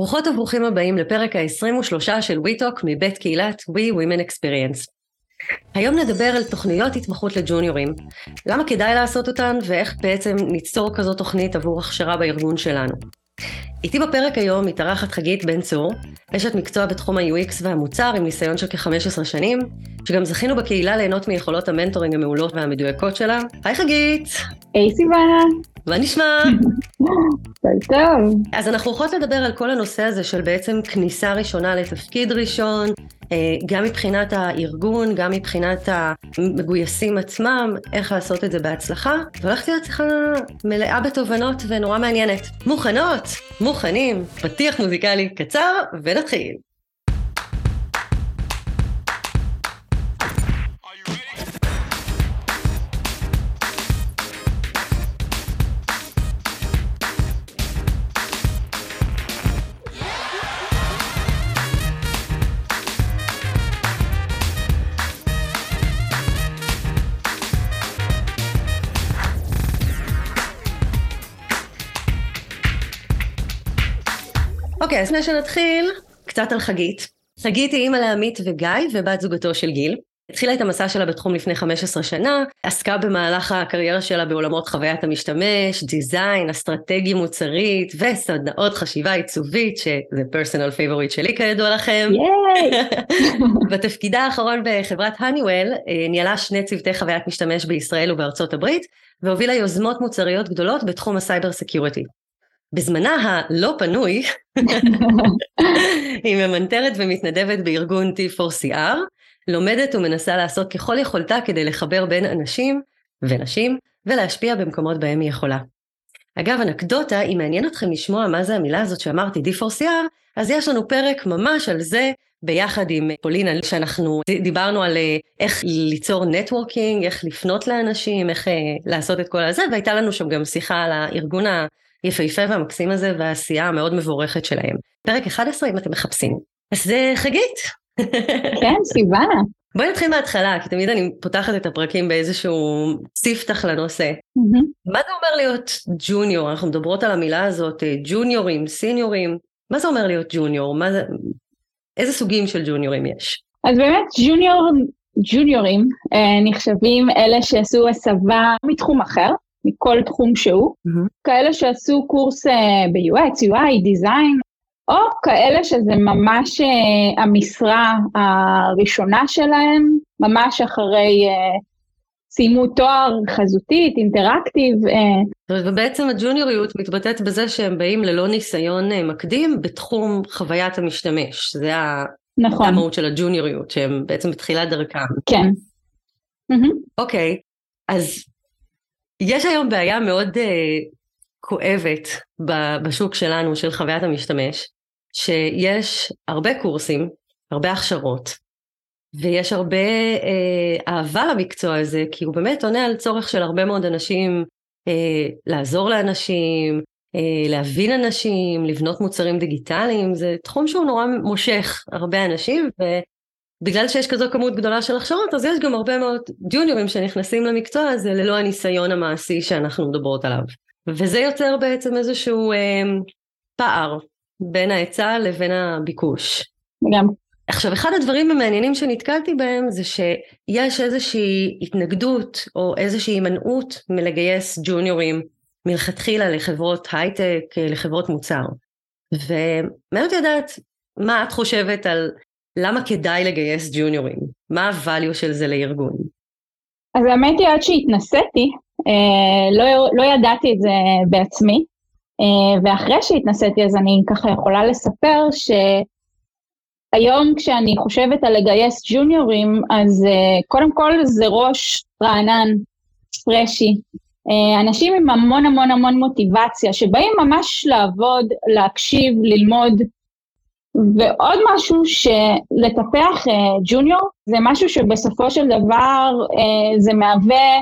ברוכות וברוכים הבאים לפרק ה-23 של WeTalk מבית קהילת We Women Experience. היום נדבר על תוכניות התמחות לג'וניורים, למה כדאי לעשות אותן ואיך בעצם ניצור כזאת תוכנית עבור הכשרה בארגון שלנו. איתי בפרק היום מתארחת חגית בן צור, אשת מקצוע בתחום ה-UX והמוצר עם ניסיון של כ-15 שנים, שגם זכינו בקהילה ליהנות מיכולות המנטורינג המעולות והמדויקות שלה. היי חגית! היי סיוונה! מה נשמע? טוב. אז אנחנו הולכות לדבר על כל הנושא הזה של בעצם כניסה ראשונה לתפקיד ראשון, אה, גם מבחינת הארגון, גם מבחינת המגויסים עצמם, איך לעשות את זה בהצלחה, והולכת להיות שיחה מלאה בתובנות ונורא מעניינת. מוכנות, מוכנים, פתיח מוזיקלי קצר ונתחיל. אוקיי, אז לפני שנתחיל, קצת על חגית. חגית היא אימא לעמית וגיא ובת זוגתו של גיל. התחילה את המסע שלה בתחום לפני 15 שנה, עסקה במהלך הקריירה שלה בעולמות חוויית המשתמש, design, אסטרטגיה מוצרית וסדנאות חשיבה עיצובית, שזה personal favorite שלי כידוע לכם. Yay! בתפקידה האחרון בחברת Honeywell, אה, ניהלה שני צוותי חוויית משתמש בישראל ובארצות הברית, והובילה יוזמות מוצריות גדולות בתחום ה cyber security. בזמנה הלא פנוי, היא ממנטרת ומתנדבת בארגון T4CR, לומדת ומנסה לעשות ככל יכולתה כדי לחבר בין אנשים ונשים ולהשפיע במקומות בהם היא יכולה. אגב, אנקדוטה, אם מעניין אתכם לשמוע מה זה המילה הזאת שאמרתי, D4CR, אז יש לנו פרק ממש על זה ביחד עם פולינה, שאנחנו דיברנו על אה, איך ליצור נטוורקינג, איך לפנות לאנשים, איך אה, לעשות את כל הזה, והייתה לנו שם גם שיחה על הארגון היפהפה והמקסים הזה והעשייה המאוד מבורכת שלהם. פרק 11 אם אתם מחפשים. אז זה חגית. כן, סיוונה. בואי נתחיל מההתחלה, כי תמיד אני פותחת את הפרקים באיזשהו ספתח לנושא. מה זה אומר להיות ג'וניור? אנחנו מדברות על המילה הזאת, ג'וניורים, סיניורים. מה זה אומר להיות ג'וניור? זה... איזה סוגים של ג'וניורים יש? אז באמת ג'וניור, ג'וניורים אה, נחשבים אלה שעשו הסבה מתחום אחר, מכל תחום שהוא, mm-hmm. כאלה שעשו קורס ב-UX, UI, דיזיין, או כאלה שזה ממש uh, המשרה הראשונה שלהם, ממש אחרי uh, סיימו תואר חזותית, אינטראקטיב. Uh. ובעצם הג'וניוריות מתבטאת בזה שהם באים ללא ניסיון uh, מקדים בתחום חוויית המשתמש, זה נכון. המהות של הג'וניוריות, שהם בעצם בתחילת דרכם. כן. אוקיי, mm-hmm. okay, אז יש היום בעיה מאוד uh, כואבת בשוק שלנו, של חוויית המשתמש, שיש הרבה קורסים, הרבה הכשרות, ויש הרבה uh, אהבה למקצוע הזה, כי הוא באמת עונה על צורך של הרבה מאוד אנשים uh, לעזור לאנשים, uh, להבין אנשים, לבנות מוצרים דיגיטליים, זה תחום שהוא נורא מושך הרבה אנשים, ו... בגלל שיש כזו כמות גדולה של הכשרות, אז יש גם הרבה מאוד ג'וניורים שנכנסים למקצוע הזה ללא הניסיון המעשי שאנחנו מדברות עליו. וזה יוצר בעצם איזשהו אה, פער בין ההיצע לבין הביקוש. גם. עכשיו, אחד הדברים המעניינים שנתקלתי בהם זה שיש איזושהי התנגדות או איזושהי הימנעות מלגייס ג'וניורים מלכתחילה לחברות הייטק, לחברות מוצר. ומאוד יודעת מה את חושבת על למה כדאי לגייס ג'וניורים? מה הvalue של זה לארגון? אז האמת היא עד שהתנסיתי, אה, לא, לא ידעתי את זה בעצמי, אה, ואחרי שהתנסיתי אז אני ככה יכולה לספר שהיום כשאני חושבת על לגייס ג'וניורים, אז אה, קודם כל זה ראש רענן, פרשי, אנשים עם המון המון המון מוטיבציה, שבאים ממש לעבוד, להקשיב, ללמוד, ועוד משהו שלטפח uh, ג'וניור זה משהו שבסופו של דבר uh, זה מהווה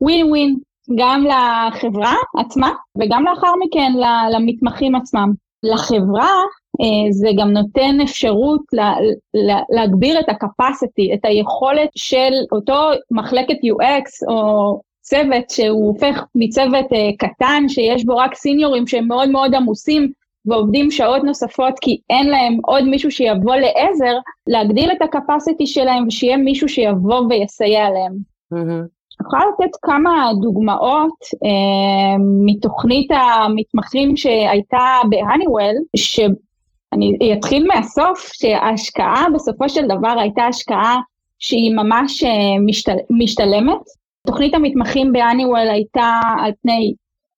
ווין ווין גם לחברה עצמה וגם לאחר מכן למתמחים עצמם. לחברה uh, זה גם נותן אפשרות לה, לה, להגביר את ה-capacity, את היכולת של אותו מחלקת UX או צוות שהוא הופך מצוות קטן שיש בו רק סיניורים שהם מאוד מאוד עמוסים ועובדים שעות נוספות כי אין להם עוד מישהו שיבוא לעזר, להגדיל את הקפסיטי שלהם ושיהיה מישהו שיבוא ויסייע להם. Mm-hmm. אני יכולה לתת כמה דוגמאות אה, מתוכנית המתמחים שהייתה בהניוול, שאני אתחיל מהסוף, שההשקעה בסופו של דבר הייתה השקעה שהיא ממש אה, משתל, משתלמת. תוכנית המתמחים בהניוול הייתה על פני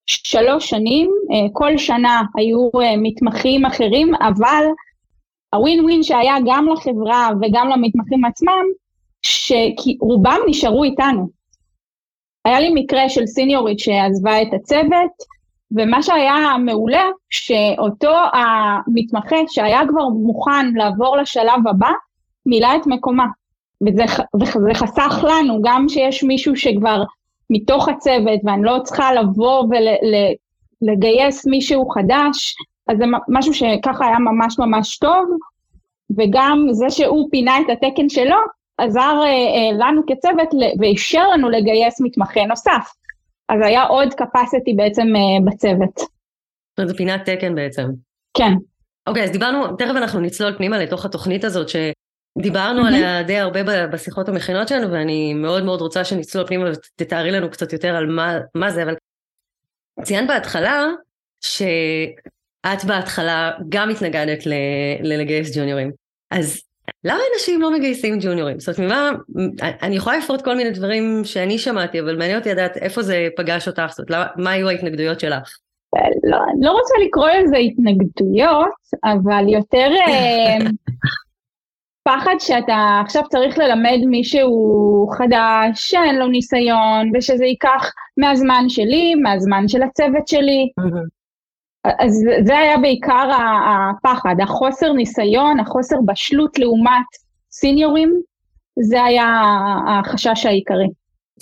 שלוש שנים, אה, כל שנה היו אה, מתמחים אחרים, אבל הווין ווין שהיה גם לחברה וגם למתמחים עצמם, שרובם נשארו איתנו. היה לי מקרה של סיניורית שעזבה את הצוות, ומה שהיה מעולה, שאותו המתמחה שהיה כבר מוכן לעבור לשלב הבא, מילא את מקומה. וזה, וזה חסך לנו, גם שיש מישהו שכבר מתוך הצוות, ואני לא צריכה לבוא ולגייס מישהו חדש, אז זה משהו שככה היה ממש ממש טוב, וגם זה שהוא פינה את התקן שלו, עזר אה, אה, לנו כצוות ואישר לנו לגייס מתמחה נוסף. אז היה עוד capacity בעצם אה, בצוות. זה פינת תקן בעצם. כן. אוקיי, אז דיברנו, תכף אנחנו נצלול פנימה לתוך התוכנית הזאת, ש... דיברנו עליה די הרבה בשיחות המכינות שלנו, ואני מאוד מאוד רוצה שנצלול פנימה ותתארי לנו קצת יותר על מה, מה זה, אבל ציינת בהתחלה שאת בהתחלה גם התנגדת ל, ללגייס ג'וניורים. אז למה אנשים לא מגייסים ג'וניורים? זאת אומרת, ממה, אני יכולה לפרוט כל מיני דברים שאני שמעתי, אבל מעניין אותי לדעת איפה זה פגש אותך, זאת אומרת, מה היו ההתנגדויות שלך? לא, לא רוצה לקרוא לזה התנגדויות, אבל יותר אה, פחד שאתה עכשיו צריך ללמד מישהו חדש, שאין לו ניסיון, ושזה ייקח מהזמן שלי, מהזמן של הצוות שלי. אז זה היה בעיקר הפחד, החוסר ניסיון, החוסר בשלות לעומת סיניורים, זה היה החשש העיקרי.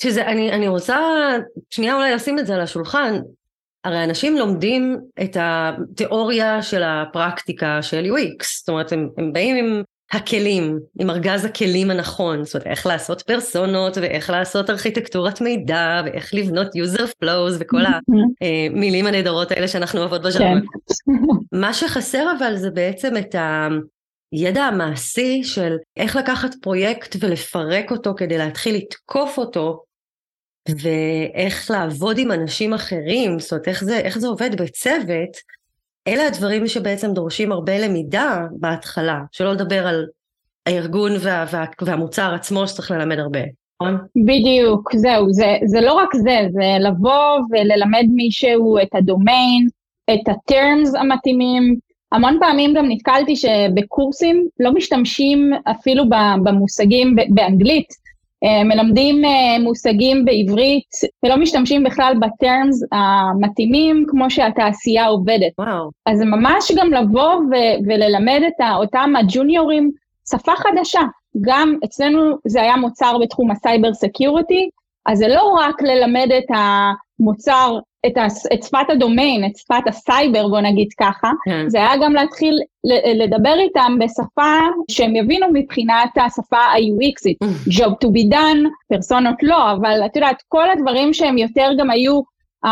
שזה, אני, אני רוצה שנייה אולי לשים את זה על השולחן. הרי אנשים לומדים את התיאוריה של הפרקטיקה של UX, זאת אומרת הם, הם באים עם הכלים, עם ארגז הכלים הנכון, זאת אומרת איך לעשות פרסונות ואיך לעשות ארכיטקטורת מידע ואיך לבנות user flows וכל המילים הנהדרות האלה שאנחנו אוהבות בז'רמן. כן. מה שחסר אבל זה בעצם את הידע המעשי של איך לקחת פרויקט ולפרק אותו כדי להתחיל לתקוף אותו ואיך לעבוד עם אנשים אחרים, זאת אומרת איך זה, איך זה עובד בצוות אלה הדברים שבעצם דורשים הרבה למידה בהתחלה, שלא לדבר על הארגון וה, וה, והמוצר עצמו שצריך ללמד הרבה, נכון? בדיוק, זהו, זה, זה לא רק זה, זה לבוא וללמד מישהו את הדומיין, את ה-terms המתאימים. המון פעמים גם נתקלתי שבקורסים לא משתמשים אפילו במושגים באנגלית, מלמדים אה, מושגים בעברית ולא משתמשים בכלל ב terms המתאימים כמו שהתעשייה עובדת. וואו. אז זה ממש גם לבוא ו- וללמד את אותם הג'וניורים שפה חדשה. גם אצלנו זה היה מוצר בתחום ה cyber security, אז זה לא רק ללמד את המוצר את, הס, את שפת הדומיין, את שפת הסייבר, בוא נגיד ככה, כן. זה היה גם להתחיל לדבר איתם בשפה שהם יבינו מבחינת השפה ה-UXית, Job to be done, פרסונות לא, אבל את יודעת, כל הדברים שהם יותר גם היו uh,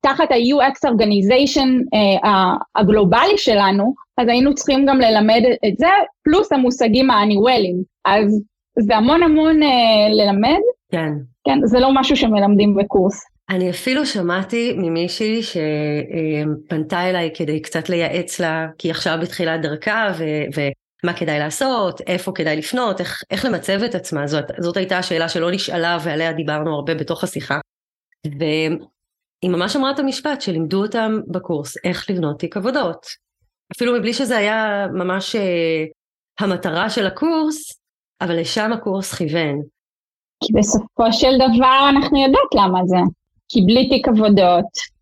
תחת ה-UX organization uh, הגלובלי שלנו, אז היינו צריכים גם ללמד את זה, פלוס המושגים האניוולים. אז זה המון המון uh, ללמד. כן. כן, זה לא משהו שמלמדים בקורס. אני אפילו שמעתי ממישהי שפנתה אליי כדי קצת לייעץ לה, כי היא עכשיו בתחילת דרכה, ו- ומה כדאי לעשות, איפה כדאי לפנות, איך, איך למצב את עצמה, זאת, זאת הייתה השאלה שלא נשאלה ועליה דיברנו הרבה בתוך השיחה. והיא ממש אמרה את המשפט שלימדו אותם בקורס איך לבנות תיק עבודות. אפילו מבלי שזה היה ממש uh, המטרה של הקורס, אבל לשם הקורס כיוון. כי בסופו של דבר אנחנו יודעות למה זה. כי בלי תיק עבודות,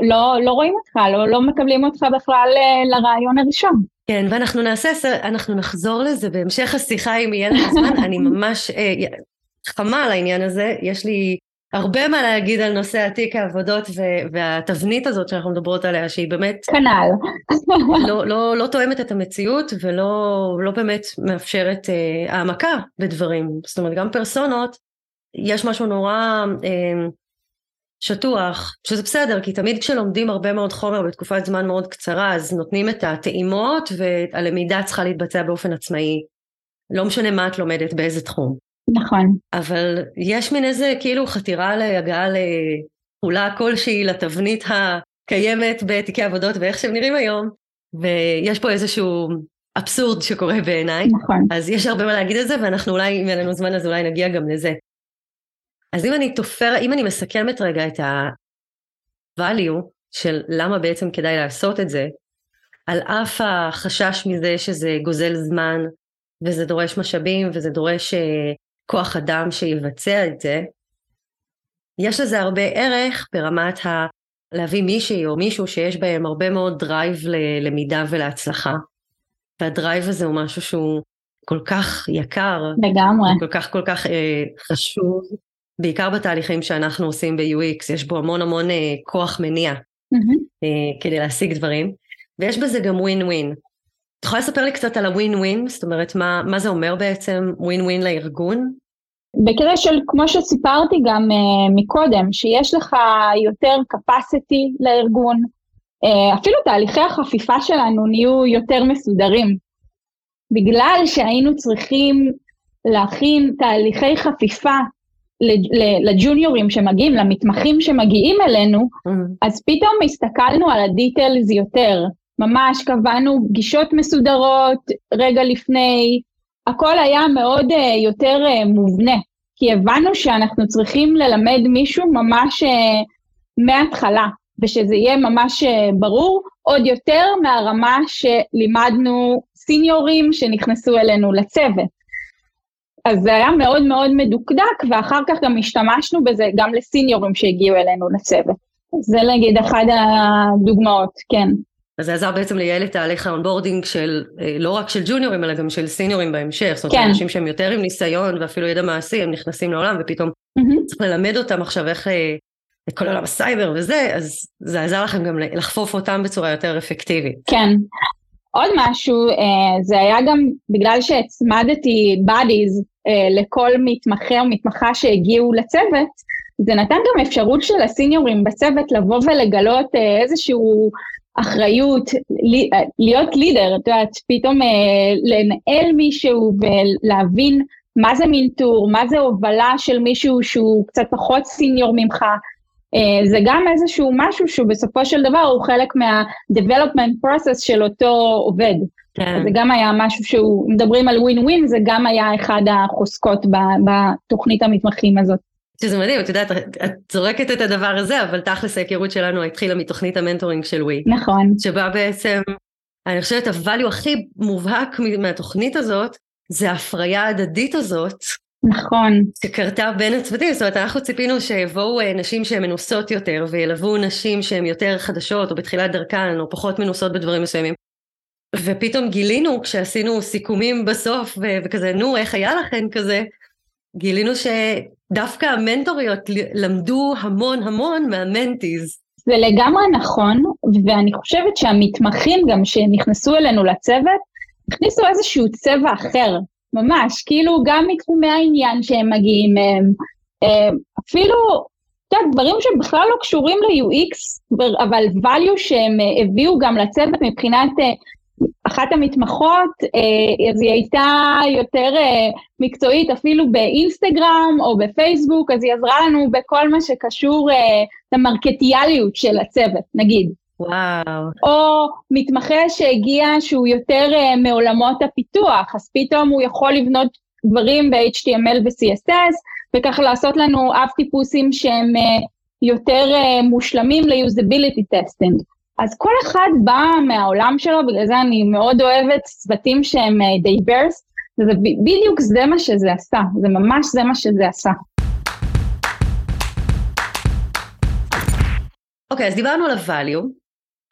לא, לא רואים אותך, לא, לא מקבלים אותך בכלל אה, לרעיון הראשון. כן, ואנחנו נעשה, אנחנו נחזור לזה בהמשך השיחה אם יהיה לנו זמן, אני ממש אה, חמה על העניין הזה, יש לי הרבה מה להגיד על נושא התיק העבודות והתבנית הזאת שאנחנו מדברות עליה, שהיא באמת... כנ"ל. לא, לא, לא תואמת את המציאות ולא לא באמת מאפשרת אה, העמקה בדברים. זאת אומרת, גם פרסונות, יש משהו נורא... אה, שטוח, שזה בסדר, כי תמיד כשלומדים הרבה מאוד חומר בתקופת זמן מאוד קצרה, אז נותנים את הטעימות והלמידה צריכה להתבצע באופן עצמאי. לא משנה מה את לומדת, באיזה תחום. נכון. אבל יש מין איזה כאילו חתירה להגעה לפעולה כלשהי לתבנית הקיימת בתיקי עבודות ואיך שהם נראים היום, ויש פה איזשהו אבסורד שקורה בעיניי. נכון. אז יש הרבה מה להגיד על זה, ואנחנו אולי, אם אין לנו זמן אז אולי נגיע גם לזה. אז אם אני תופר, אם אני מסכמת רגע את ה-value של למה בעצם כדאי לעשות את זה, על אף החשש מזה שזה גוזל זמן, וזה דורש משאבים, וזה דורש אה, כוח אדם שיבצע את זה, יש לזה הרבה ערך ברמת ה... להביא מישהי או מישהו שיש בהם הרבה מאוד drive ללמידה ולהצלחה. וה drive הזה הוא משהו שהוא כל כך יקר. לגמרי. כל כך כל כך אה, חשוב, בעיקר בתהליכים שאנחנו עושים ב-UX, יש בו המון המון אה, כוח מניע mm-hmm. כדי להשיג דברים, ויש בזה גם ווין ווין. את יכולה לספר לי קצת על הווין ווין? זאת אומרת, מה, מה זה אומר בעצם ווין ווין לארגון? בקרה של, כמו שסיפרתי גם uh, מקודם, שיש לך יותר capacity לארגון, uh, אפילו תהליכי החפיפה שלנו נהיו יותר מסודרים. בגלל שהיינו צריכים להכין תהליכי חפיפה לג'וניורים שמגיעים, למתמחים שמגיעים אלינו, mm-hmm. אז פתאום הסתכלנו על הדיטלס יותר. ממש קבענו פגישות מסודרות רגע לפני, הכל היה מאוד uh, יותר uh, מובנה, כי הבנו שאנחנו צריכים ללמד מישהו ממש uh, מההתחלה, ושזה יהיה ממש uh, ברור, עוד יותר מהרמה שלימדנו סיניורים שנכנסו אלינו לצוות. אז זה היה מאוד מאוד מדוקדק, ואחר כך גם השתמשנו בזה גם לסיניורים שהגיעו אלינו לצוות. זה נגיד אחת הדוגמאות, כן. אז זה עזר בעצם לייעל את תהליך ה onboarding של, אה, לא רק של ג'וניורים, אלא גם של סיניורים בהמשך. זאת אומרת, כן. אנשים שהם יותר עם ניסיון ואפילו ידע מעשי, הם נכנסים לעולם ופתאום mm-hmm. צריך ללמד אותם עכשיו איך, אה, את כל עולם הסייבר וזה, אז זה עזר לכם גם לחפוף אותם בצורה יותר אפקטיבית. כן. עוד משהו, אה, זה היה גם בגלל שהצמדתי bodies לכל מתמחה או מתמחה שהגיעו לצוות, זה נתן גם אפשרות של הסיניורים בצוות לבוא ולגלות איזשהו אחריות, להיות לידר, את יודעת, פתאום אה, לנהל מישהו ולהבין מה זה מינטור, מה זה הובלה של מישהו שהוא קצת פחות סיניור ממך, אה, זה גם איזשהו משהו שהוא בסופו של דבר הוא חלק מה-development process של אותו עובד. כן. זה גם היה משהו שהוא, מדברים על ווין ווין, זה גם היה אחד החוזקות בתוכנית המתמחים הזאת. שזה מדהים, את יודעת, את זורקת את הדבר הזה, אבל תכלס ההיכרות שלנו התחילה מתוכנית המנטורינג של ווי. נכון. שבה בעצם, אני חושבת הvalue הכי מובהק מהתוכנית הזאת, זה ההפריה ההדדית הזאת. נכון. שקרתה בין הצוותים, זאת אומרת אנחנו ציפינו שיבואו אה, נשים שהן מנוסות יותר וילוו נשים שהן יותר חדשות או בתחילת דרכן או פחות מנוסות בדברים מסוימים. ופתאום גילינו כשעשינו סיכומים בסוף וכזה נו איך היה לכם כזה, גילינו שדווקא המנטוריות למדו המון המון מהמנטיז. זה לגמרי נכון, ואני חושבת שהמתמחים גם שנכנסו אלינו לצוות, הכניסו איזשהו צבע אחר, ממש, כאילו גם מתחומי העניין שהם מגיעים מהם, אפילו, את יודעת, דברים שבכלל לא קשורים ל-UX, אבל value שהם הביאו גם לצוות מבחינת אחת המתמחות, אה, אז היא הייתה יותר אה, מקצועית אפילו באינסטגרם או בפייסבוק, אז היא עזרה לנו בכל מה שקשור אה, למרקטיאליות של הצוות, נגיד. וואו. או מתמחה שהגיע שהוא יותר מעולמות הפיתוח, אז פתאום הוא יכול לבנות דברים ב-HTML ו-CSS, וככה לעשות לנו אב טיפוסים שהם יותר מושלמים ל-usability testing. אז כל אחד בא מהעולם שלו, בגלל זה אני מאוד אוהבת צוותים שהם diverse, אה, וזה בדיוק זה מה שזה עשה, זה ממש זה מה שזה עשה. אוקיי, okay, אז דיברנו על ה-value,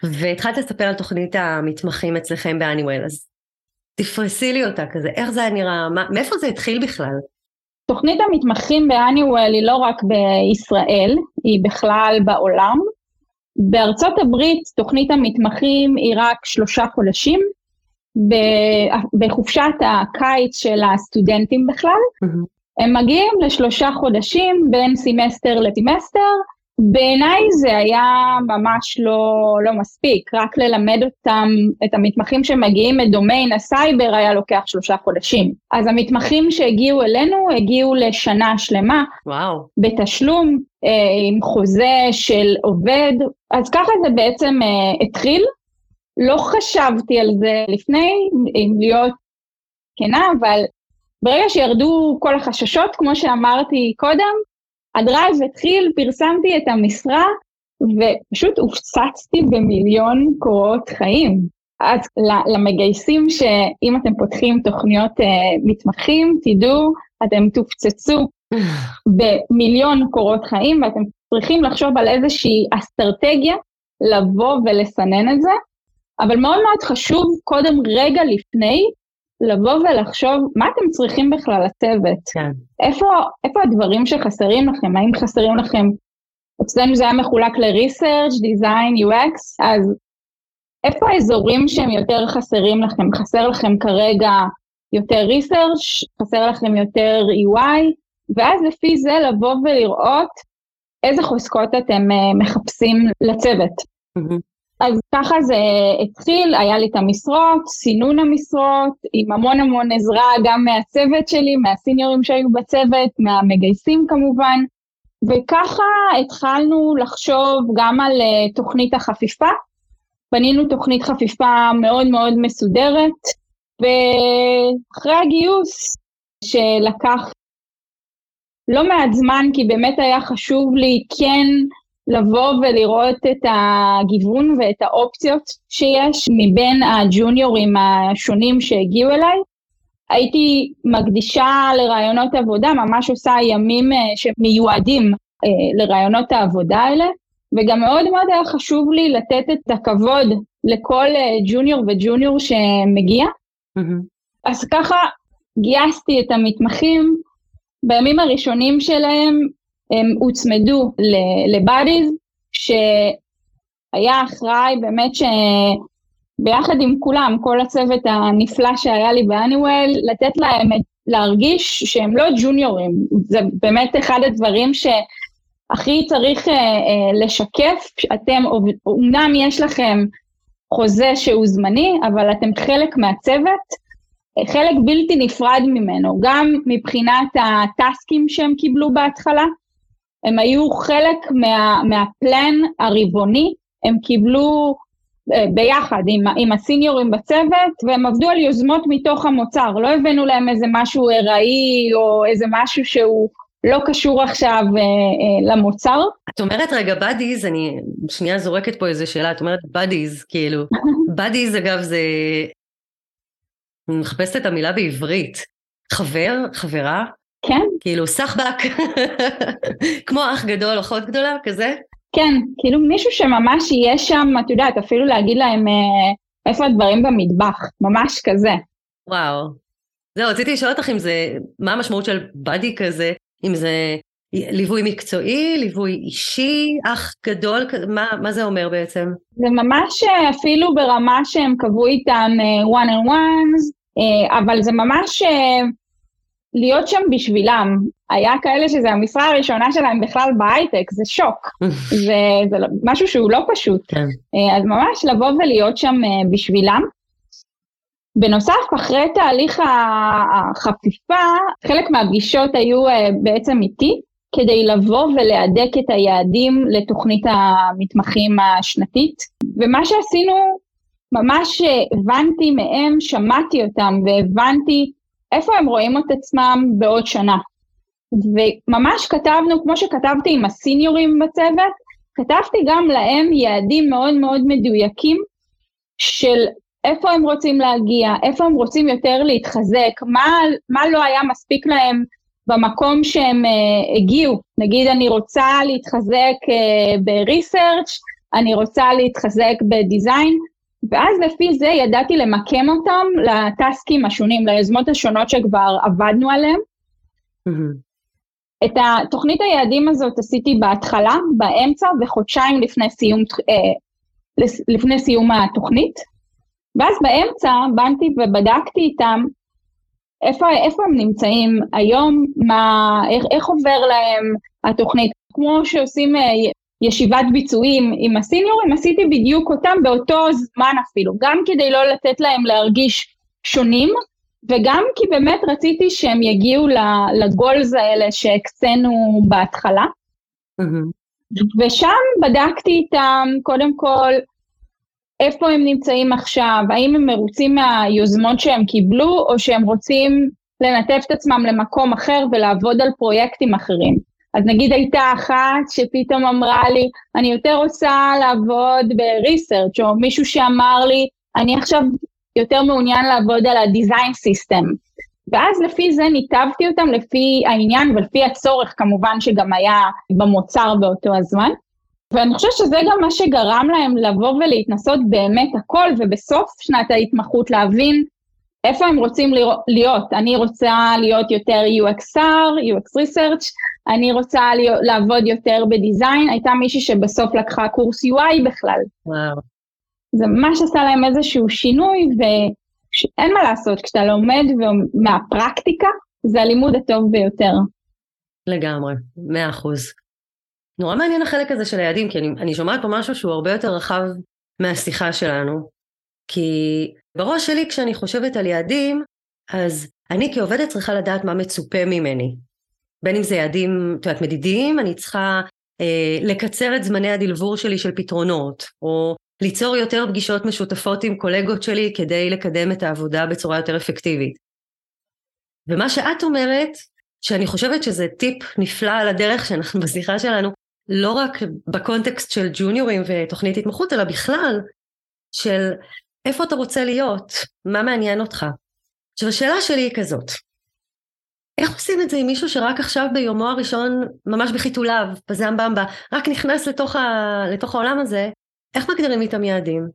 והתחלת לספר על תוכנית המתמחים אצלכם ב Honeywell, אז תפרסי לי אותה כזה, איך זה היה נראה, מה, מאיפה זה התחיל בכלל? תוכנית המתמחים ב Honeywell היא לא רק בישראל, היא בכלל בעולם. בארצות הברית תוכנית המתמחים היא רק שלושה חודשים, בחופשת הקיץ של הסטודנטים בכלל. Mm-hmm. הם מגיעים לשלושה חודשים בין סמסטר לסמסטר, בעיניי זה היה ממש לא, לא מספיק, רק ללמד אותם, את המתמחים שמגיעים מדומיין הסייבר היה לוקח שלושה חודשים. אז המתמחים שהגיעו אלינו הגיעו לשנה שלמה, וואו. בתשלום, אה, עם חוזה של עובד, אז ככה זה בעצם אה, התחיל. לא חשבתי על זה לפני, אם להיות כנה, אבל ברגע שירדו כל החששות, כמו שאמרתי קודם, הדרייב התחיל, פרסמתי את המשרה, ופשוט הופצצתי במיליון קורות חיים. אז למגייסים שאם אתם פותחים תוכניות uh, מתמחים, תדעו, אתם תופצצו במיליון קורות חיים, ואתם צריכים לחשוב על איזושהי אסטרטגיה לבוא ולסנן את זה, אבל מאוד מאוד חשוב קודם רגע לפני לבוא ולחשוב מה אתם צריכים בכלל לצוות. כן. איפה, איפה הדברים שחסרים לכם? האם חסרים לכם, אצלנו זה היה מחולק ל-research, design, UX, אז איפה האזורים שהם יותר חסרים לכם? חסר לכם כרגע יותר research, חסר לכם יותר UI, ואז לפי זה לבוא ולראות איזה חוזקות אתם uh, מחפשים לצוות. Mm-hmm. אז ככה זה התחיל, היה לי את המשרות, סינון המשרות, עם המון המון עזרה גם מהצוות שלי, מהסיניורים שהיו בצוות, מהמגייסים כמובן, וככה התחלנו לחשוב גם על uh, תוכנית החפיפה. בנינו תוכנית חפיפה מאוד מאוד מסודרת, ואחרי הגיוס, שלקח לא מעט זמן, כי באמת היה חשוב לי כן לבוא ולראות את הגיוון ואת האופציות שיש מבין הג'וניורים השונים שהגיעו אליי. הייתי מקדישה לרעיונות עבודה, ממש עושה ימים אה, שמיועדים אה, לרעיונות העבודה האלה, וגם מאוד מאוד היה חשוב לי לתת את הכבוד לכל אה, ג'וניור וג'וניור שמגיע. Mm-hmm. אז ככה גייסתי את המתמחים, בימים הראשונים שלהם הם הוצמדו לבאדיז, שהיה אחראי באמת שביחד עם כולם, כל הצוות הנפלא שהיה לי באניוול, לתת להם להרגיש שהם לא ג'וניורים. זה באמת אחד הדברים שהכי צריך אה, אה, לשקף, אתם, אמנם יש לכם חוזה שהוא זמני, אבל אתם חלק מהצוות, חלק בלתי נפרד ממנו, גם מבחינת הטסקים שהם קיבלו בהתחלה, הם היו חלק מה, מהפלן הרבעוני, הם קיבלו אה, ביחד עם, עם הסיניורים בצוות, והם עבדו על יוזמות מתוך המוצר, לא הבאנו להם איזה משהו ארעי או איזה משהו שהוא לא קשור עכשיו אה, אה, למוצר. את אומרת רגע בדיז, אני שנייה זורקת פה איזה שאלה, את אומרת בדיז, כאילו, בדיז אגב זה, אני מחפשת את המילה בעברית, חבר, חברה, כן. כאילו סחבק, כמו אח גדול, אחות גדולה, כזה? כן, כאילו מישהו שממש יהיה שם, את יודעת, אפילו להגיד להם אה, איפה הדברים במטבח, ממש כזה. וואו. זהו, רציתי לשאול אותך אם זה, מה המשמעות של באדי כזה, אם זה ליווי מקצועי, ליווי אישי, אח גדול, מה, מה זה אומר בעצם? זה ממש אה, אפילו ברמה שהם קבעו איתם uh, one on ones, אבל זה ממש... להיות שם בשבילם. היה כאלה שזה המשרה הראשונה שלהם בכלל בהייטק, זה שוק. זה, זה לא, משהו שהוא לא פשוט. כן. אה, אז ממש לבוא ולהיות שם אה, בשבילם. בנוסף, אחרי תהליך החפיפה, חלק מהפגישות היו אה, בעצם איתי, כדי לבוא ולהדק את היעדים לתוכנית המתמחים השנתית. ומה שעשינו, ממש הבנתי מהם, שמעתי אותם והבנתי איפה הם רואים את עצמם בעוד שנה. וממש כתבנו, כמו שכתבתי עם הסיניורים בצוות, כתבתי גם להם יעדים מאוד מאוד מדויקים של איפה הם רוצים להגיע, איפה הם רוצים יותר להתחזק, מה, מה לא היה מספיק להם במקום שהם uh, הגיעו. נגיד, אני רוצה להתחזק uh, ב-research, אני רוצה להתחזק בדיזיין, ואז לפי זה ידעתי למקם אותם לטסקים השונים, ליוזמות השונות שכבר עבדנו עליהם. את התוכנית היעדים הזאת עשיתי בהתחלה, באמצע וחודשיים לפני סיום, אה, לפני סיום התוכנית. ואז באמצע באתי ובדקתי איתם איפה, איפה הם נמצאים היום, מה, איך, איך עובר להם התוכנית. כמו שעושים אה, ישיבת ביצועים עם הסיניורים, עשיתי בדיוק אותם באותו זמן אפילו, גם כדי לא לתת להם להרגיש שונים, וגם כי באמת רציתי שהם יגיעו לגולס האלה שהקצינו בהתחלה. Mm-hmm. ושם בדקתי איתם, קודם כל, איפה הם נמצאים עכשיו, האם הם מרוצים מהיוזמות שהם קיבלו, או שהם רוצים לנתב את עצמם למקום אחר ולעבוד על פרויקטים אחרים. אז נגיד הייתה אחת שפתאום אמרה לי, אני יותר רוצה לעבוד בריסרצ' או מישהו שאמר לי, אני עכשיו יותר מעוניין לעבוד על ה-design system. ואז לפי זה ניתבתי אותם לפי העניין ולפי הצורך כמובן שגם היה במוצר באותו הזמן. ואני חושבת שזה גם מה שגרם להם לבוא ולהתנסות באמת הכל, ובסוף שנת ההתמחות להבין איפה הם רוצים להיות. אני רוצה להיות יותר UXR, UX Research, אני רוצה להיות, לעבוד יותר בדיזיין, הייתה מישהי שבסוף לקחה קורס UI בכלל. וואו. זה ממש עשה להם איזשהו שינוי, ואין מה לעשות, כשאתה לומד מהפרקטיקה, זה הלימוד הטוב ביותר. לגמרי, מאה אחוז. נורא מעניין החלק הזה של היעדים, כי אני, אני שומעת פה משהו שהוא הרבה יותר רחב מהשיחה שלנו. כי בראש שלי כשאני חושבת על יעדים, אז אני כעובדת צריכה לדעת מה מצופה ממני. בין אם זה יעדים, את יודעת, מדידים, אני צריכה אה, לקצר את זמני הדלבור שלי של פתרונות, או ליצור יותר פגישות משותפות עם קולגות שלי כדי לקדם את העבודה בצורה יותר אפקטיבית. ומה שאת אומרת, שאני חושבת שזה טיפ נפלא על הדרך שאנחנו בשיחה שלנו, לא רק בקונטקסט של ג'וניורים ותוכנית התמחות, אלא בכלל של איפה אתה רוצה להיות, מה מעניין אותך. עכשיו השאלה שלי היא כזאת, איך עושים את זה עם מישהו שרק עכשיו ביומו הראשון, ממש בחיתוליו, בזעם במבה, רק נכנס לתוך, ה... לתוך העולם הזה, איך מגדירים איתם יעדים?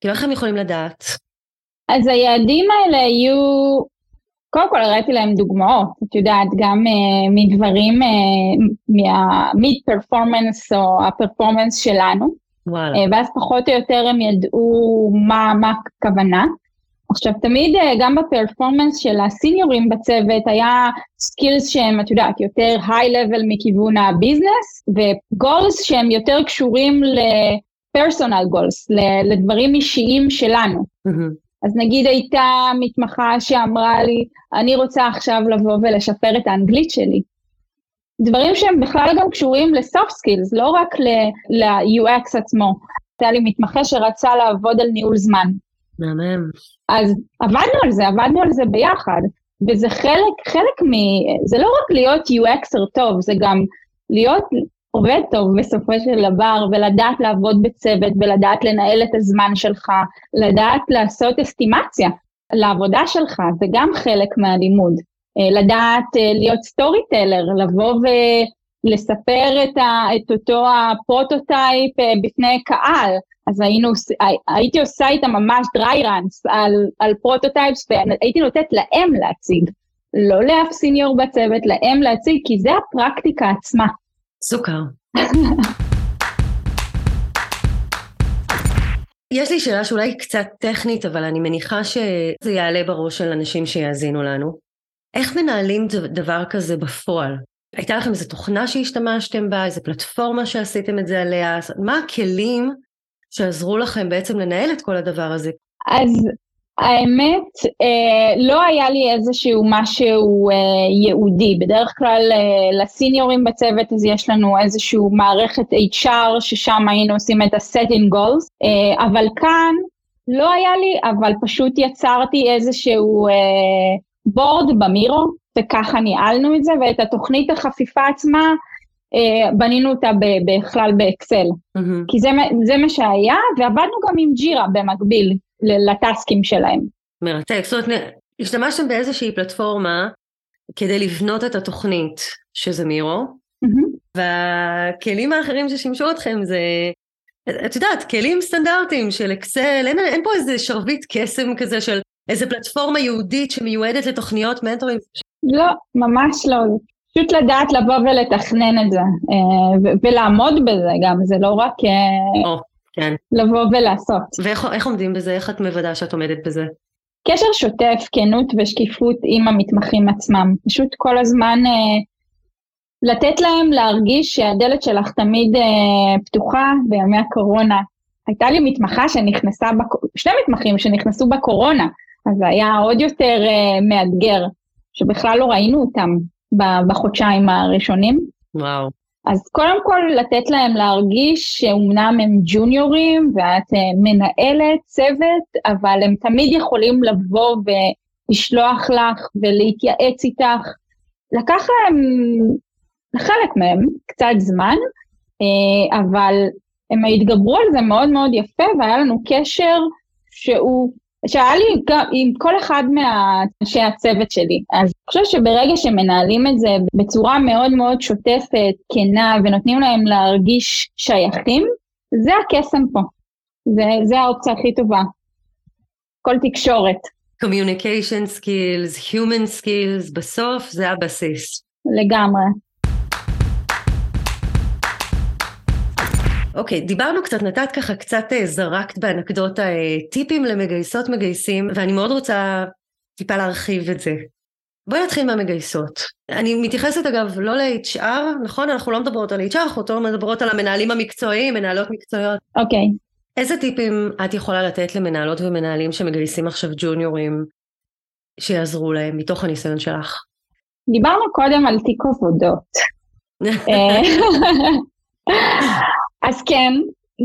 כאילו איך הם יכולים לדעת? אז היעדים האלה יהיו, קודם כל הראיתי להם דוגמאות, את יודעת, גם uh, מדברים, uh, מהמיד פרפורמנס או הפרפורמנס שלנו, וואלה. Uh, ואז פחות או יותר הם ידעו מה, מה הכוונה. עכשיו, תמיד אה, גם ב performance של הסיניורים בצוות היה skills שהם, את יודעת, יותר high-level מכיוון ה business, ו goals שהם יותר קשורים ל personal goals, לדברים אישיים שלנו. Mm-hmm. אז נגיד הייתה מתמחה שאמרה לי, אני רוצה עכשיו לבוא ולשפר את האנגלית שלי. דברים שהם בכלל גם קשורים ל soft skills, לא רק ל-UX עצמו. הייתה לי מתמחה שרצה לעבוד על ניהול זמן. מהמם. אז עבדנו על זה, עבדנו על זה ביחד, וזה חלק, חלק מ... זה לא רק להיות UXer טוב, זה גם להיות עובד טוב בסופו של דבר, ולדעת לעבוד בצוות, ולדעת לנהל את הזמן שלך, לדעת לעשות אסטימציה לעבודה שלך, זה גם חלק מהלימוד. אה, לדעת אה, להיות סטורי טלר, לבוא ולספר את, ה, את אותו ה prototype אה, בפני קהל, אז היינו, הייתי עושה איתם ממש dry runs על, על prototypes, והייתי נותנת להם להציג, לא לאף senior בצוות, להם להציג, כי זה הפרקטיקה עצמה. סוכר. יש לי שאלה שאולי קצת טכנית, אבל אני מניחה שזה יעלה בראש של אנשים שיאזינו לנו. איך מנהלים דבר כזה בפועל? הייתה לכם איזו תוכנה שהשתמשתם בה, איזו פלטפורמה שעשיתם את זה עליה? מה הכלים שעזרו לכם בעצם לנהל את כל הדבר הזה? אז האמת, אה, לא היה לי איזשהו משהו אה, ייעודי. בדרך כלל אה, לסיניורים בצוות אז יש לנו איזשהו מערכת HR ששם היינו עושים את ה-setting goals, אה, אבל כאן לא היה לי, אבל פשוט יצרתי איזשהו אה, בורד במירו, וככה ניהלנו את זה, ואת התוכנית החפיפה עצמה בנינו אותה בכלל באקסל. Mm-hmm. כי זה, זה מה שהיה, ועבדנו גם עם ג'ירה במקביל לטסקים שלהם. מרתק, זאת אומרת, השתמשתם באיזושהי פלטפורמה כדי לבנות את התוכנית, שזה מירו, mm-hmm. והכלים האחרים ששימשו אתכם זה, את יודעת, כלים סטנדרטיים של אקסל, אין, אין פה איזה שרביט קסם כזה של איזה פלטפורמה יהודית שמיועדת לתוכניות מנטורים. לא, ממש לא. פשוט לדעת לבוא ולתכנן את זה, אה, ולעמוד בזה גם, זה לא רק או, כן. לבוא ולעשות. ואיך עומדים בזה? איך את מוודאה שאת עומדת בזה? קשר שוטף, כנות ושקיפות עם המתמחים עצמם. פשוט כל הזמן אה, לתת להם להרגיש שהדלת שלך תמיד אה, פתוחה בימי הקורונה. הייתה לי מתמחה שנכנסה, בק... שני מתמחים שנכנסו בקורונה, אז זה היה עוד יותר אה, מאתגר, שבכלל לא ראינו אותם בחודשיים הראשונים. וואו. אז קודם כל לתת להם להרגיש שאומנם הם ג'וניורים ואת אה, מנהלת צוות, אבל הם תמיד יכולים לבוא ולשלוח לך ולהתייעץ איתך. לקח להם, לחלק מהם, קצת זמן, אה, אבל הם התגברו על זה מאוד מאוד יפה והיה לנו קשר שהוא שהיה לי עם כל אחד מאנשי הצוות שלי. אז אני חושבת שברגע שמנהלים את זה בצורה מאוד מאוד שוטפת, כנה, ונותנים להם להרגיש שייכים, זה הקסם פה. זה, זה האופציה הכי טובה. כל תקשורת. communication skills, human skills, בסוף זה הבסיס. לגמרי. אוקיי, okay, דיברנו קצת, נתת ככה קצת אה, זרקת באנקדוטה אה, טיפים למגייסות מגייסים, ואני מאוד רוצה טיפה להרחיב את זה. בואי נתחיל מהמגייסות. אני מתייחסת אגב לא ל-HR, נכון? אנחנו לא מדברות על HR, אנחנו לא מדברות על המנהלים המקצועיים, מנהלות מקצועיות. אוקיי. Okay. איזה טיפים את יכולה לתת למנהלות ומנהלים שמגייסים עכשיו ג'וניורים שיעזרו להם מתוך הניסיון שלך? דיברנו קודם על תיק עבודות. אז כן,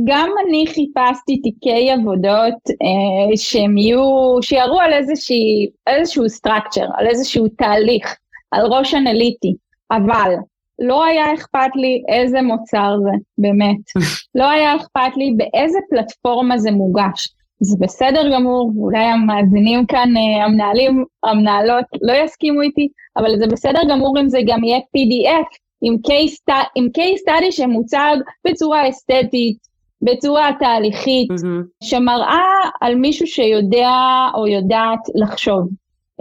גם אני חיפשתי תיקי עבודות אה, שהם יהיו, שיראו על איזושהי, איזשהו structure, על איזשהו תהליך, על ראש אנליטי, אבל לא היה אכפת לי איזה מוצר זה, באמת. לא היה אכפת לי באיזה פלטפורמה זה מוגש. זה בסדר גמור, ואולי המאזינים כאן, אה, המנהלים, המנהלות, לא יסכימו איתי, אבל זה בסדר גמור אם זה גם יהיה PDF, עם case, study שמוצג בצורה אסתטית, בצורה תהליכית, mm-hmm. שמראה על מישהו שיודע או יודעת לחשוב.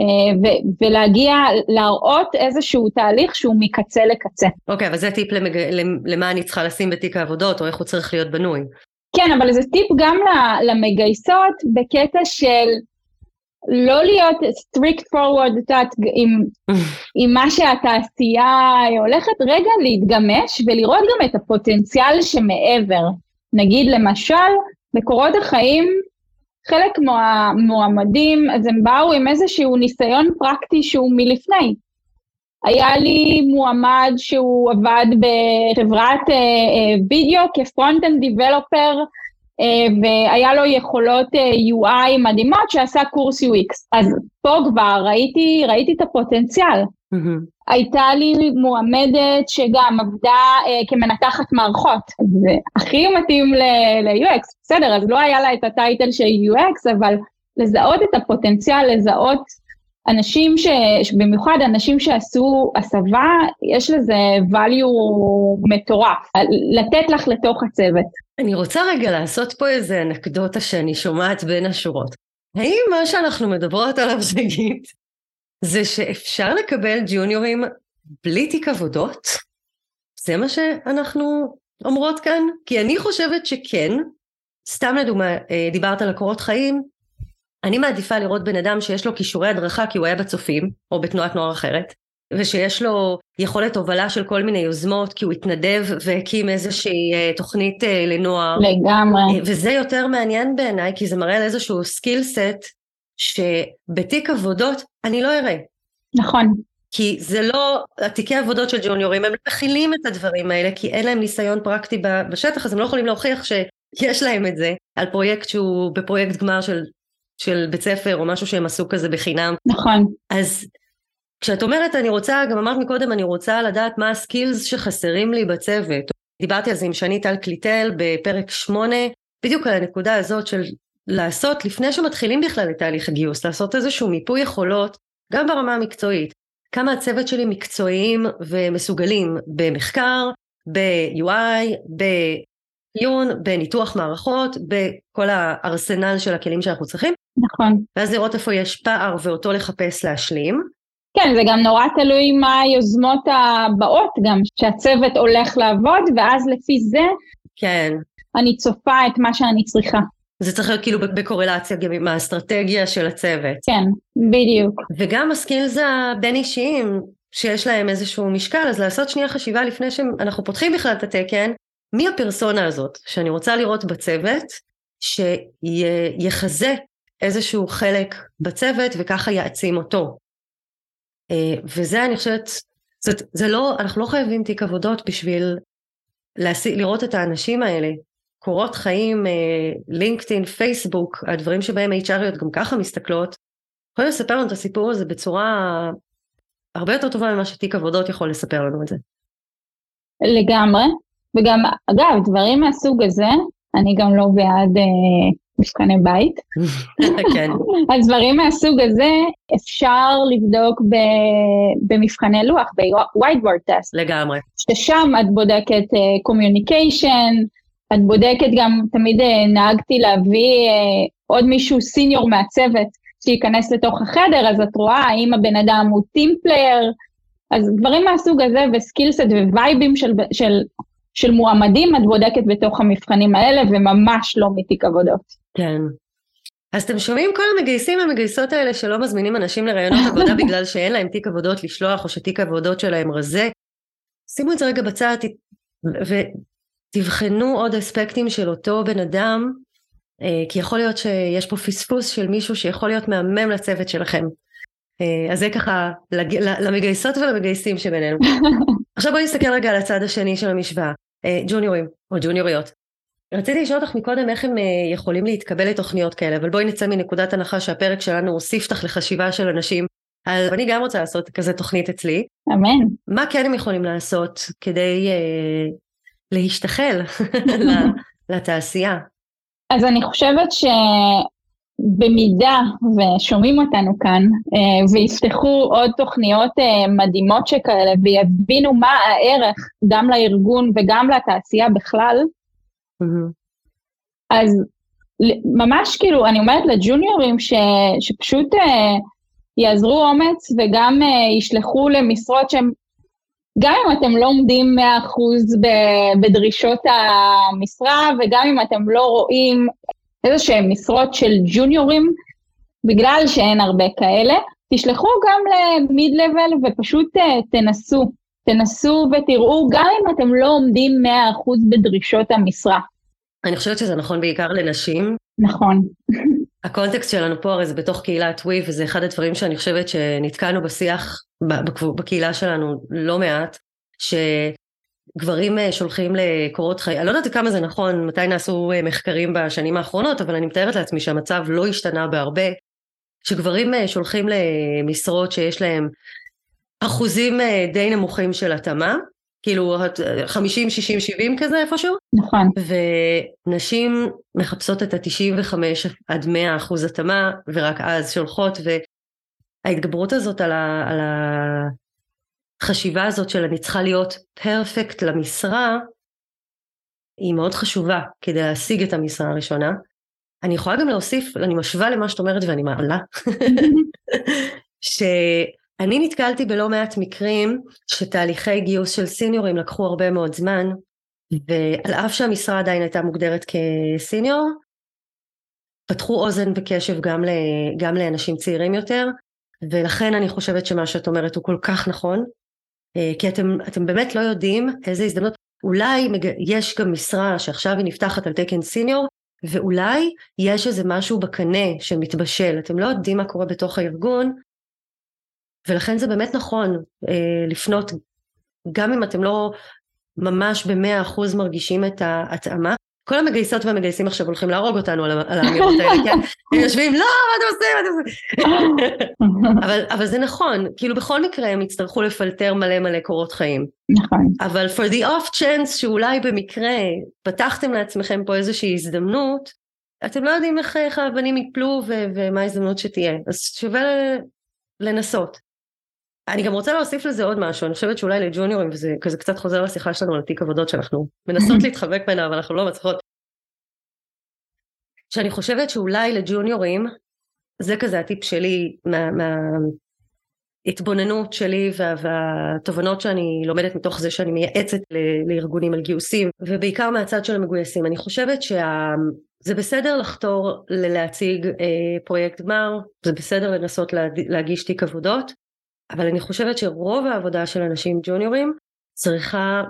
אה, ו- ולהגיע, להראות איזשהו תהליך שהוא מקצה לקצה. אוקיי, okay, אבל זה טיפ למג... למה אני צריכה לשים בתיק העבודות, או איך הוא צריך להיות בנוי. כן, אבל זה טיפ גם למגייסות בקטע של לא להיות straightforward, את יודעת, עם, עם מה שהתעשייה הולכת, רגע להתגמש ולראות גם את הפוטנציאל שמעבר. נגיד למשל, מקורות החיים, חלק מהמועמדים, אז הם באו עם איזשהו ניסיון פרקטי שהוא מלפני. היה לי מועמד שהוא עבד בחברת אה, אה, וידאו כ front-end developer, אה, והיה לו יכולות אה, UI מדהימות שעשה קורס UX. אז פה כבר ראיתי, ראיתי את הפוטנציאל. Mm-hmm. הייתה לי מועמדת שגם עבדה אה, כמנתחת מערכות, זה הכי מתאים ל-UX, בסדר, אז לא היה לה את הטייטל של UX, אבל לזהות את הפוטנציאל, לזהות אנשים ש... במיוחד אנשים שעשו הסבה, יש לזה value מטורף, לתת לך לתוך הצוות. אני רוצה רגע לעשות פה איזה אנקדוטה שאני שומעת בין השורות. האם מה שאנחנו מדברות עליו, שגית, זה שאפשר לקבל ג'וניורים בלי תיק עבודות? זה מה שאנחנו אומרות כאן? כי אני חושבת שכן. סתם לדוגמה, אה, דיברת על הקורות חיים, אני מעדיפה לראות בן אדם שיש לו כישורי הדרכה כי הוא היה בצופים, או בתנועת נוער אחרת, ושיש לו יכולת הובלה של כל מיני יוזמות, כי הוא התנדב והקים איזושהי אה, תוכנית אה, לנוער. לגמרי. אה, וזה יותר מעניין בעיניי, כי זה מראה על איזשהו skill set, שבתיק עבודות אני לא אראה. נכון. כי זה לא, התיקי עבודות של ג'וניורים, הם לא מכילים את הדברים האלה, כי אין להם ניסיון פרקטי בשטח, אז הם לא יכולים להוכיח שיש להם את זה, על פרויקט שהוא בפרויקט גמר של, של בית ספר, או משהו שהם עשו כזה בחינם. נכון. אז כשאת אומרת אני רוצה, גם אמרת מקודם, אני רוצה לדעת מה הסקילס שחסרים לי בצוות. דיברתי על זה עם שני טל קליטל בפרק 8, בדיוק על הנקודה הזאת של לעשות, לפני שמתחילים בכלל את תהליך הגיוס, לעשות איזשהו מיפוי יכולות, גם ברמה המקצועית. כמה הצוות שלי מקצועיים ומסוגלים במחקר, ב-UI, בעיון, בניתוח מערכות, בכל הארסנל של הכלים שאנחנו צריכים. נכון. ואז לראות איפה יש פער ואותו לחפש להשלים. כן, זה גם נורא תלוי מה היוזמות הבאות גם, שהצוות הולך לעבוד, ואז לפי זה, כן. אני צופה את מה שאני צריכה. זה צריך להיות כאילו בקורלציה גם עם האסטרטגיה של הצוות. כן, בדיוק. וגם הסקילס הבין אישיים, שיש להם איזשהו משקל, אז לעשות שנייה חשיבה לפני שאנחנו פותחים בכלל את התקן, מי הפרסונה הזאת שאני רוצה לראות בצוות, שיחזה איזשהו חלק בצוות וככה יעצים אותו. אה, וזה אני חושבת, זאת, זה לא, אנחנו לא חייבים תיק עבודות בשביל להשיא, לראות את האנשים האלה. קורות חיים, לינקדאין, פייסבוק, הדברים שבהם HRיות גם ככה מסתכלות, יכולים לספר לנו את הסיפור הזה בצורה הרבה יותר טובה ממה שתיק עבודות יכול לספר לנו את זה. לגמרי, וגם, אגב, דברים מהסוג הזה, אני גם לא בעד אה, מבחני בית. כן. אז דברים מהסוג הזה אפשר לבדוק ב, במבחני לוח, ב-whiteboard test. לגמרי. ששם את בודקת אה, communication, את בודקת גם, תמיד אה, נהגתי להביא אה, עוד מישהו senior מהצוות שייכנס לתוך החדר, אז את רואה האם הבן אדם הוא team player, אז דברים מהסוג הזה ו skillset ווייבים של, של, של מועמדים את בודקת בתוך המבחנים האלה וממש לא מתיק עבודות. כן. אז אתם שומעים כל המגייסים והמגייסות האלה שלא מזמינים אנשים לרעיונות עבודה בגלל שאין להם תיק עבודות לשלוח או שתיק עבודות שלהם רזה. שימו את זה רגע בצד ותבחנו עוד אספקטים של אותו בן אדם אה, כי יכול להיות שיש פה פספוס של מישהו שיכול להיות מהמם לצוות שלכם. אה, אז זה ככה למגייסות ולמגייסים שבינינו. עכשיו בואי נסתכל רגע על הצד השני של המשוואה, אה, ג'וניורים או ג'וניוריות. רציתי לשאול אותך מקודם איך הם יכולים להתקבל לתוכניות כאלה, אבל בואי נצא מנקודת הנחה שהפרק שלנו הוסיף אותך לחשיבה של אנשים. אז אני גם רוצה לעשות כזה תוכנית אצלי. אמן. מה כן הם יכולים לעשות כדי אה, להשתחל לתעשייה? אז אני חושבת שבמידה ושומעים אותנו כאן אה, ויפתחו עוד תוכניות אה, מדהימות שכאלה ויבינו מה הערך גם לארגון וגם לתעשייה בכלל, mm-hmm. אז ממש כאילו, אני אומרת לג'וניורים ש, שפשוט אה, יעזרו אומץ וגם ישלחו למשרות שהם גם אם אתם לא עומדים 100% בדרישות המשרה, וגם אם אתם לא רואים איזה שהן משרות של ג'וניורים, בגלל שאין הרבה כאלה, תשלחו גם למיד לבל ופשוט uh, תנסו. תנסו ותראו, גם אם אתם לא עומדים 100% בדרישות המשרה. אני חושבת שזה נכון בעיקר לנשים. נכון. הקונטקסט שלנו פה הרי זה בתוך קהילת ווי, וזה אחד הדברים שאני חושבת שנתקענו בשיח בקהילה שלנו לא מעט, שגברים אה, שולחים לקורות חיי, אני לא יודעת כמה זה נכון, מתי נעשו אה, מחקרים בשנים האחרונות, אבל אני מתארת לעצמי שהמצב לא השתנה בהרבה, שגברים אה, שולחים למשרות שיש להם אחוזים די נמוכים של התאמה, כאילו 50, 60, 70 כזה איפשהו. נכון. ונשים מחפשות את ה-95 עד 100 אחוז התאמה, ורק אז שולחות, וההתגברות הזאת על, ה, על החשיבה הזאת של אני צריכה להיות פרפקט למשרה, היא מאוד חשובה כדי להשיג את המשרה הראשונה. אני יכולה גם להוסיף, אני משווה למה שאת אומרת ואני מעלה, ש... אני נתקלתי בלא מעט מקרים שתהליכי גיוס של סיניורים לקחו הרבה מאוד זמן ועל אף שהמשרה עדיין הייתה מוגדרת כסיניור פתחו אוזן וקשב גם, ל, גם לאנשים צעירים יותר ולכן אני חושבת שמה שאת אומרת הוא כל כך נכון כי אתם, אתם באמת לא יודעים איזה הזדמנות אולי יש גם משרה שעכשיו היא נפתחת על תקן סיניור ואולי יש איזה משהו בקנה שמתבשל אתם לא יודעים מה קורה בתוך הארגון ולכן זה באמת נכון אה, לפנות, גם אם אתם לא ממש במאה אחוז מרגישים את ההתאמה. כל המגייסות והמגייסים עכשיו הולכים להרוג אותנו על, האמירות האלה, כן? הם יושבים, לא, מה אתם עושים, מה אתם עושים? אבל, אבל זה נכון, כאילו בכל מקרה הם יצטרכו לפלטר מלא מלא קורות חיים. נכון. אבל for the off chance שאולי במקרה פתחתם לעצמכם פה איזושהי הזדמנות, אתם לא יודעים איך, איך האבנים יפלו ומה ההזדמנות שתהיה, אז שווה לנסות. אני גם רוצה להוסיף לזה עוד משהו, אני חושבת שאולי לג'וניורים, וזה כזה קצת חוזר לשיחה שלנו על תיק עבודות שאנחנו מנסות להתחבק ממנה, אבל אנחנו לא מצליחות. שאני חושבת שאולי לג'וניורים, זה כזה הטיפ שלי, מההתבוננות מה, שלי וה, והתובנות שאני לומדת מתוך זה שאני מייעצת לארגונים על גיוסים, ובעיקר מהצד של המגויסים. אני חושבת שזה בסדר לחתור להציג אה, פרויקט גמר, זה בסדר לנסות לה, להגיש תיק עבודות, אבל אני חושבת שרוב העבודה של אנשים ג'וניורים צריכה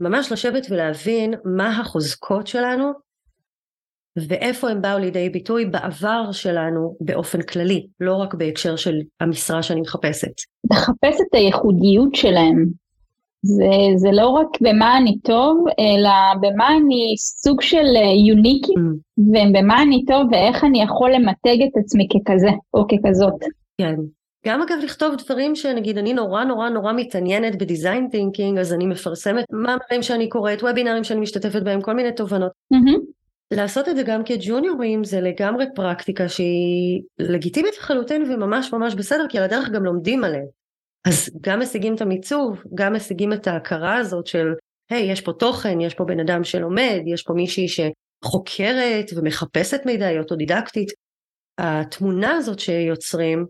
ממש לשבת ולהבין מה החוזקות שלנו ואיפה הם באו לידי ביטוי בעבר שלנו באופן כללי, לא רק בהקשר של המשרה שאני מחפשת. לחפש את הייחודיות שלהם. זה, זה לא רק במה אני טוב, אלא במה אני סוג של unique, mm. ובמה אני טוב ואיך אני יכול למתג את עצמי ככזה או ככזאת. כן. גם אגב לכתוב דברים שנגיד אני נורא נורא נורא מתעניינת ב design thinking אז אני מפרסמת מאמרים שאני קוראת, וובינרים שאני משתתפת בהם, כל מיני תובנות. Mm-hmm. לעשות את זה גם כג'וניורים זה לגמרי פרקטיקה שהיא לגיטימית לחלוטין וממש ממש בסדר כי על הדרך גם לומדים עליה. אז גם משיגים את המיצוב, גם משיגים את ההכרה הזאת של היי hey, יש פה תוכן, יש פה בן אדם שלומד, יש פה מישהי שחוקרת ומחפשת מידע, היא אוטודידקטית. התמונה הזאת שיוצרים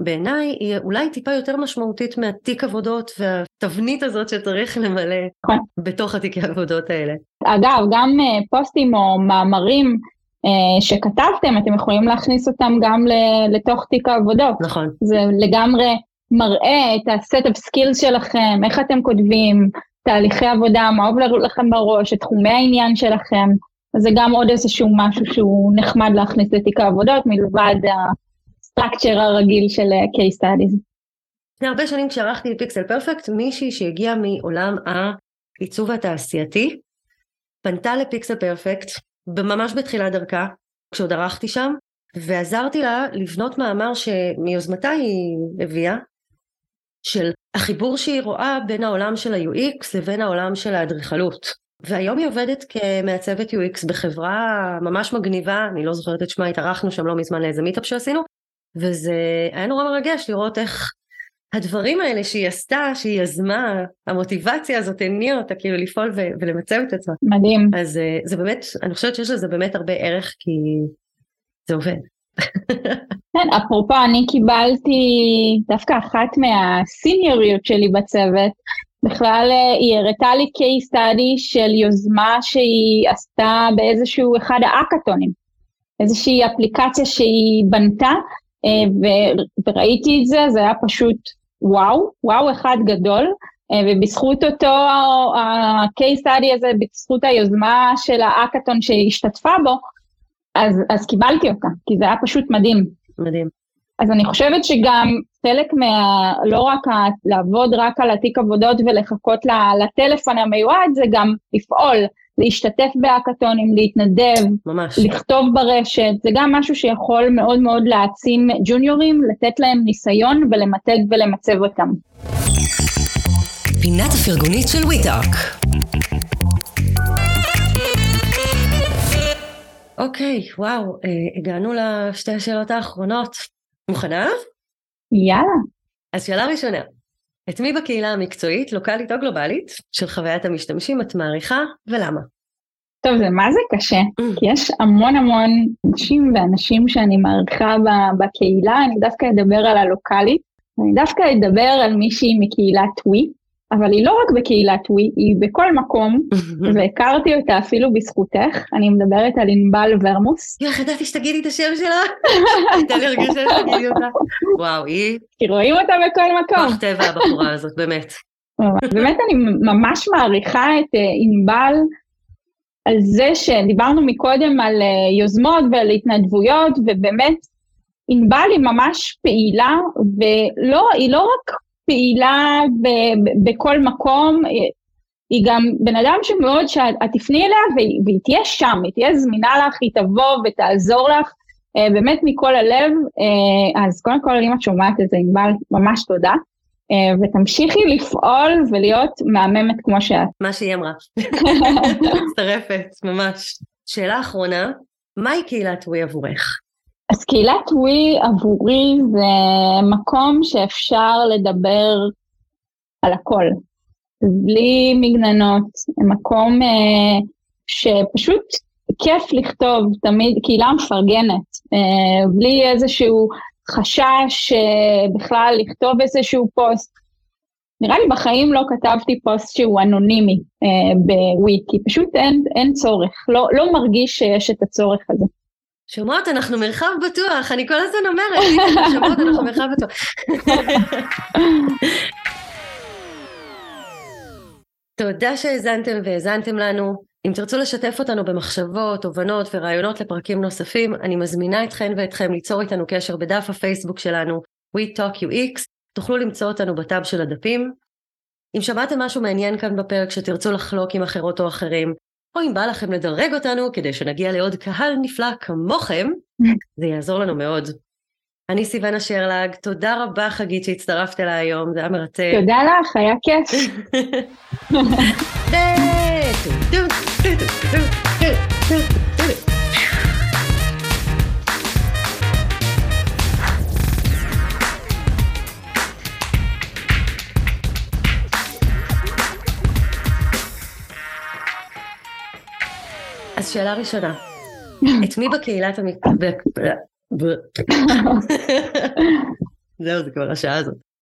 בעיניי היא אולי טיפה יותר משמעותית מהתיק עבודות והתבנית הזאת שצריך למלא נכון. בתוך התיקי עבודות האלה. אגב, גם אה, פוסטים או מאמרים אה, שכתבתם, אתם יכולים להכניס אותם גם לתוך תיק העבודות. נכון. זה לגמרי מראה את of skills שלכם, איך אתם כותבים, תהליכי עבודה, מה עובר לכם בראש, את תחומי העניין שלכם. זה גם עוד איזשהו משהו שהוא נחמד להכניס לתיק העבודות, מלבד הסטרקצ'ר הרגיל של אה, case studies. לפני הרבה שנים כשערכתי Pixel Perfect, מישהי שהגיעה מעולם העיצוב התעשייתי, פנתה ל Pixel Perfect, ממש בתחילת דרכה, כשעוד ערכתי שם, ועזרתי לה לבנות מאמר שמיוזמתה היא הביאה, של החיבור שהיא רואה בין העולם של ה-UX לבין העולם של האדריכלות. והיום היא עובדת כמעצבת UX בחברה ממש מגניבה, אני לא זוכרת את שמה, התארחנו שם לא מזמן לאיזה מיטאפ שעשינו, וזה היה נורא מרגש לראות איך הדברים האלה שהיא עשתה, שהיא יזמה, המוטיבציה הזאת הניעה אותה כאילו לפעול ו- ולמצב את עצמה. מדהים. אז אה, זה באמת, אני חושבת שיש לזה באמת הרבה ערך כי זה עובד. כן, אפרופו, אני קיבלתי דווקא אחת מהסיניוריות שלי בצוות, בכלל אה, היא הראתה לי case study של יוזמה שהיא עשתה באיזשהו אחד האקתונים, איזושהי אפליקציה שהיא בנתה, וראיתי את זה, זה היה פשוט וואו, וואו אחד גדול, אה, ובזכות אותו ה-case study הזה, בזכות היוזמה של האקתון שהשתתפה בו, אז, אז קיבלתי אותה, כי זה היה פשוט מדהים. מדהים. אז אני חושבת שגם חלק מה... לא רק ה, לעבוד רק על התיק עבודות ולחכות לטלפון המיועד, זה גם לפעול, להשתתף בהאקתונים, להתנדב, ממש. לכתוב ברשת, זה גם משהו שיכול מאוד מאוד להעצים ג'וניורים, לתת להם ניסיון ולמתג ולמצב אותם. פינת הפרגונית של וויטארק אוקיי, וואו, אה, הגענו לשתי השאלות האחרונות. מוכנה? יאללה. אז שאלה ראשונה, את מי בקהילה המקצועית, לוקאלית או גלובלית, של חוויית המשתמשים את מעריכה ולמה? טוב, זה מה זה קשה, mm. כי יש המון המון אנשים ואנשים שאני מעריכה בקהילה, אני דווקא אדבר על הלוקאלית, אני דווקא אדבר על מישהי מקהילת ווי, אבל היא לא רק בקהילת ווי, היא בכל מקום, והכרתי אותה אפילו בזכותך, אני מדברת על ענבל ורמוס. איך ידעתי שתגידי את השם שלה? הייתה לי הרגשה שתגידי אותה. וואו, היא... כי רואים אותה בכל מקום. כוח טבע הבחורה הזאת, באמת. באמת אני ממש מעריכה את אה, ענבל על זה שדיברנו מקודם על אה, יוזמות ועל התנדבויות, ובאמת ענבל היא ממש פעילה, והיא לא רק פעילה ב- בכל מקום, היא גם בן אדם שמאוד שאת תפני אליה והיא, והיא תהיה שם, היא תהיה זמינה לך, היא תבוא ותעזור לך, אה, באמת מכל הלב. אה, אז קודם כל, אם את שומעת את זה, ענבל, ממש תודה. אה, ותמשיכי לפעול ולהיות מהממת כמו שאת. מה שהיא אמרה. מצטרפת, ממש. שאלה אחרונה, מהי קהילת ווי עבורך? אז קהילת ווי עבורי זה מקום שאפשר לדבר על הכל, בלי מגננות, מקום אה, שפשוט כיף לכתוב, תמיד קהילה מפרגנת, אה, בלי איזשהו חשש אה, בכלל לכתוב איזשהו פוסט. נראה לי בחיים לא כתבתי פוסט שהוא אנונימי אה, בווי, כי פשוט אין, אין צורך, לא, לא מרגיש שיש את הצורך הזה. שומעות, אנחנו מרחב בטוח, אני כל הזמן אומרת, שומעות, אנחנו מרחב בטוח. תודה שהאזנתם והאזנתם לנו. אם תרצו לשתף אותנו במחשבות, תובנות ורעיונות לפרקים נוספים, אני מזמינה אתכן ואתכם ליצור איתנו קשר בדף הפייסבוק שלנו, We Talk UX, תוכלו למצוא אותנו בטאב של הדפים. אם שמעתם משהו מעניין כאן בפרק שתרצו לחלוק עם אחרות או אחרים, או אם בא לכם לדרג אותנו כדי שנגיע לעוד קהל נפלא כמוכם, זה יעזור לנו מאוד. אני סיוונה שרלג, תודה רבה חגית שהצטרפת אליי היום, זה היה מרתק. תודה לך, היה כיף. אז שאלה ראשונה, את מי בקהילת המ... זהו, זה כבר השעה הזאת.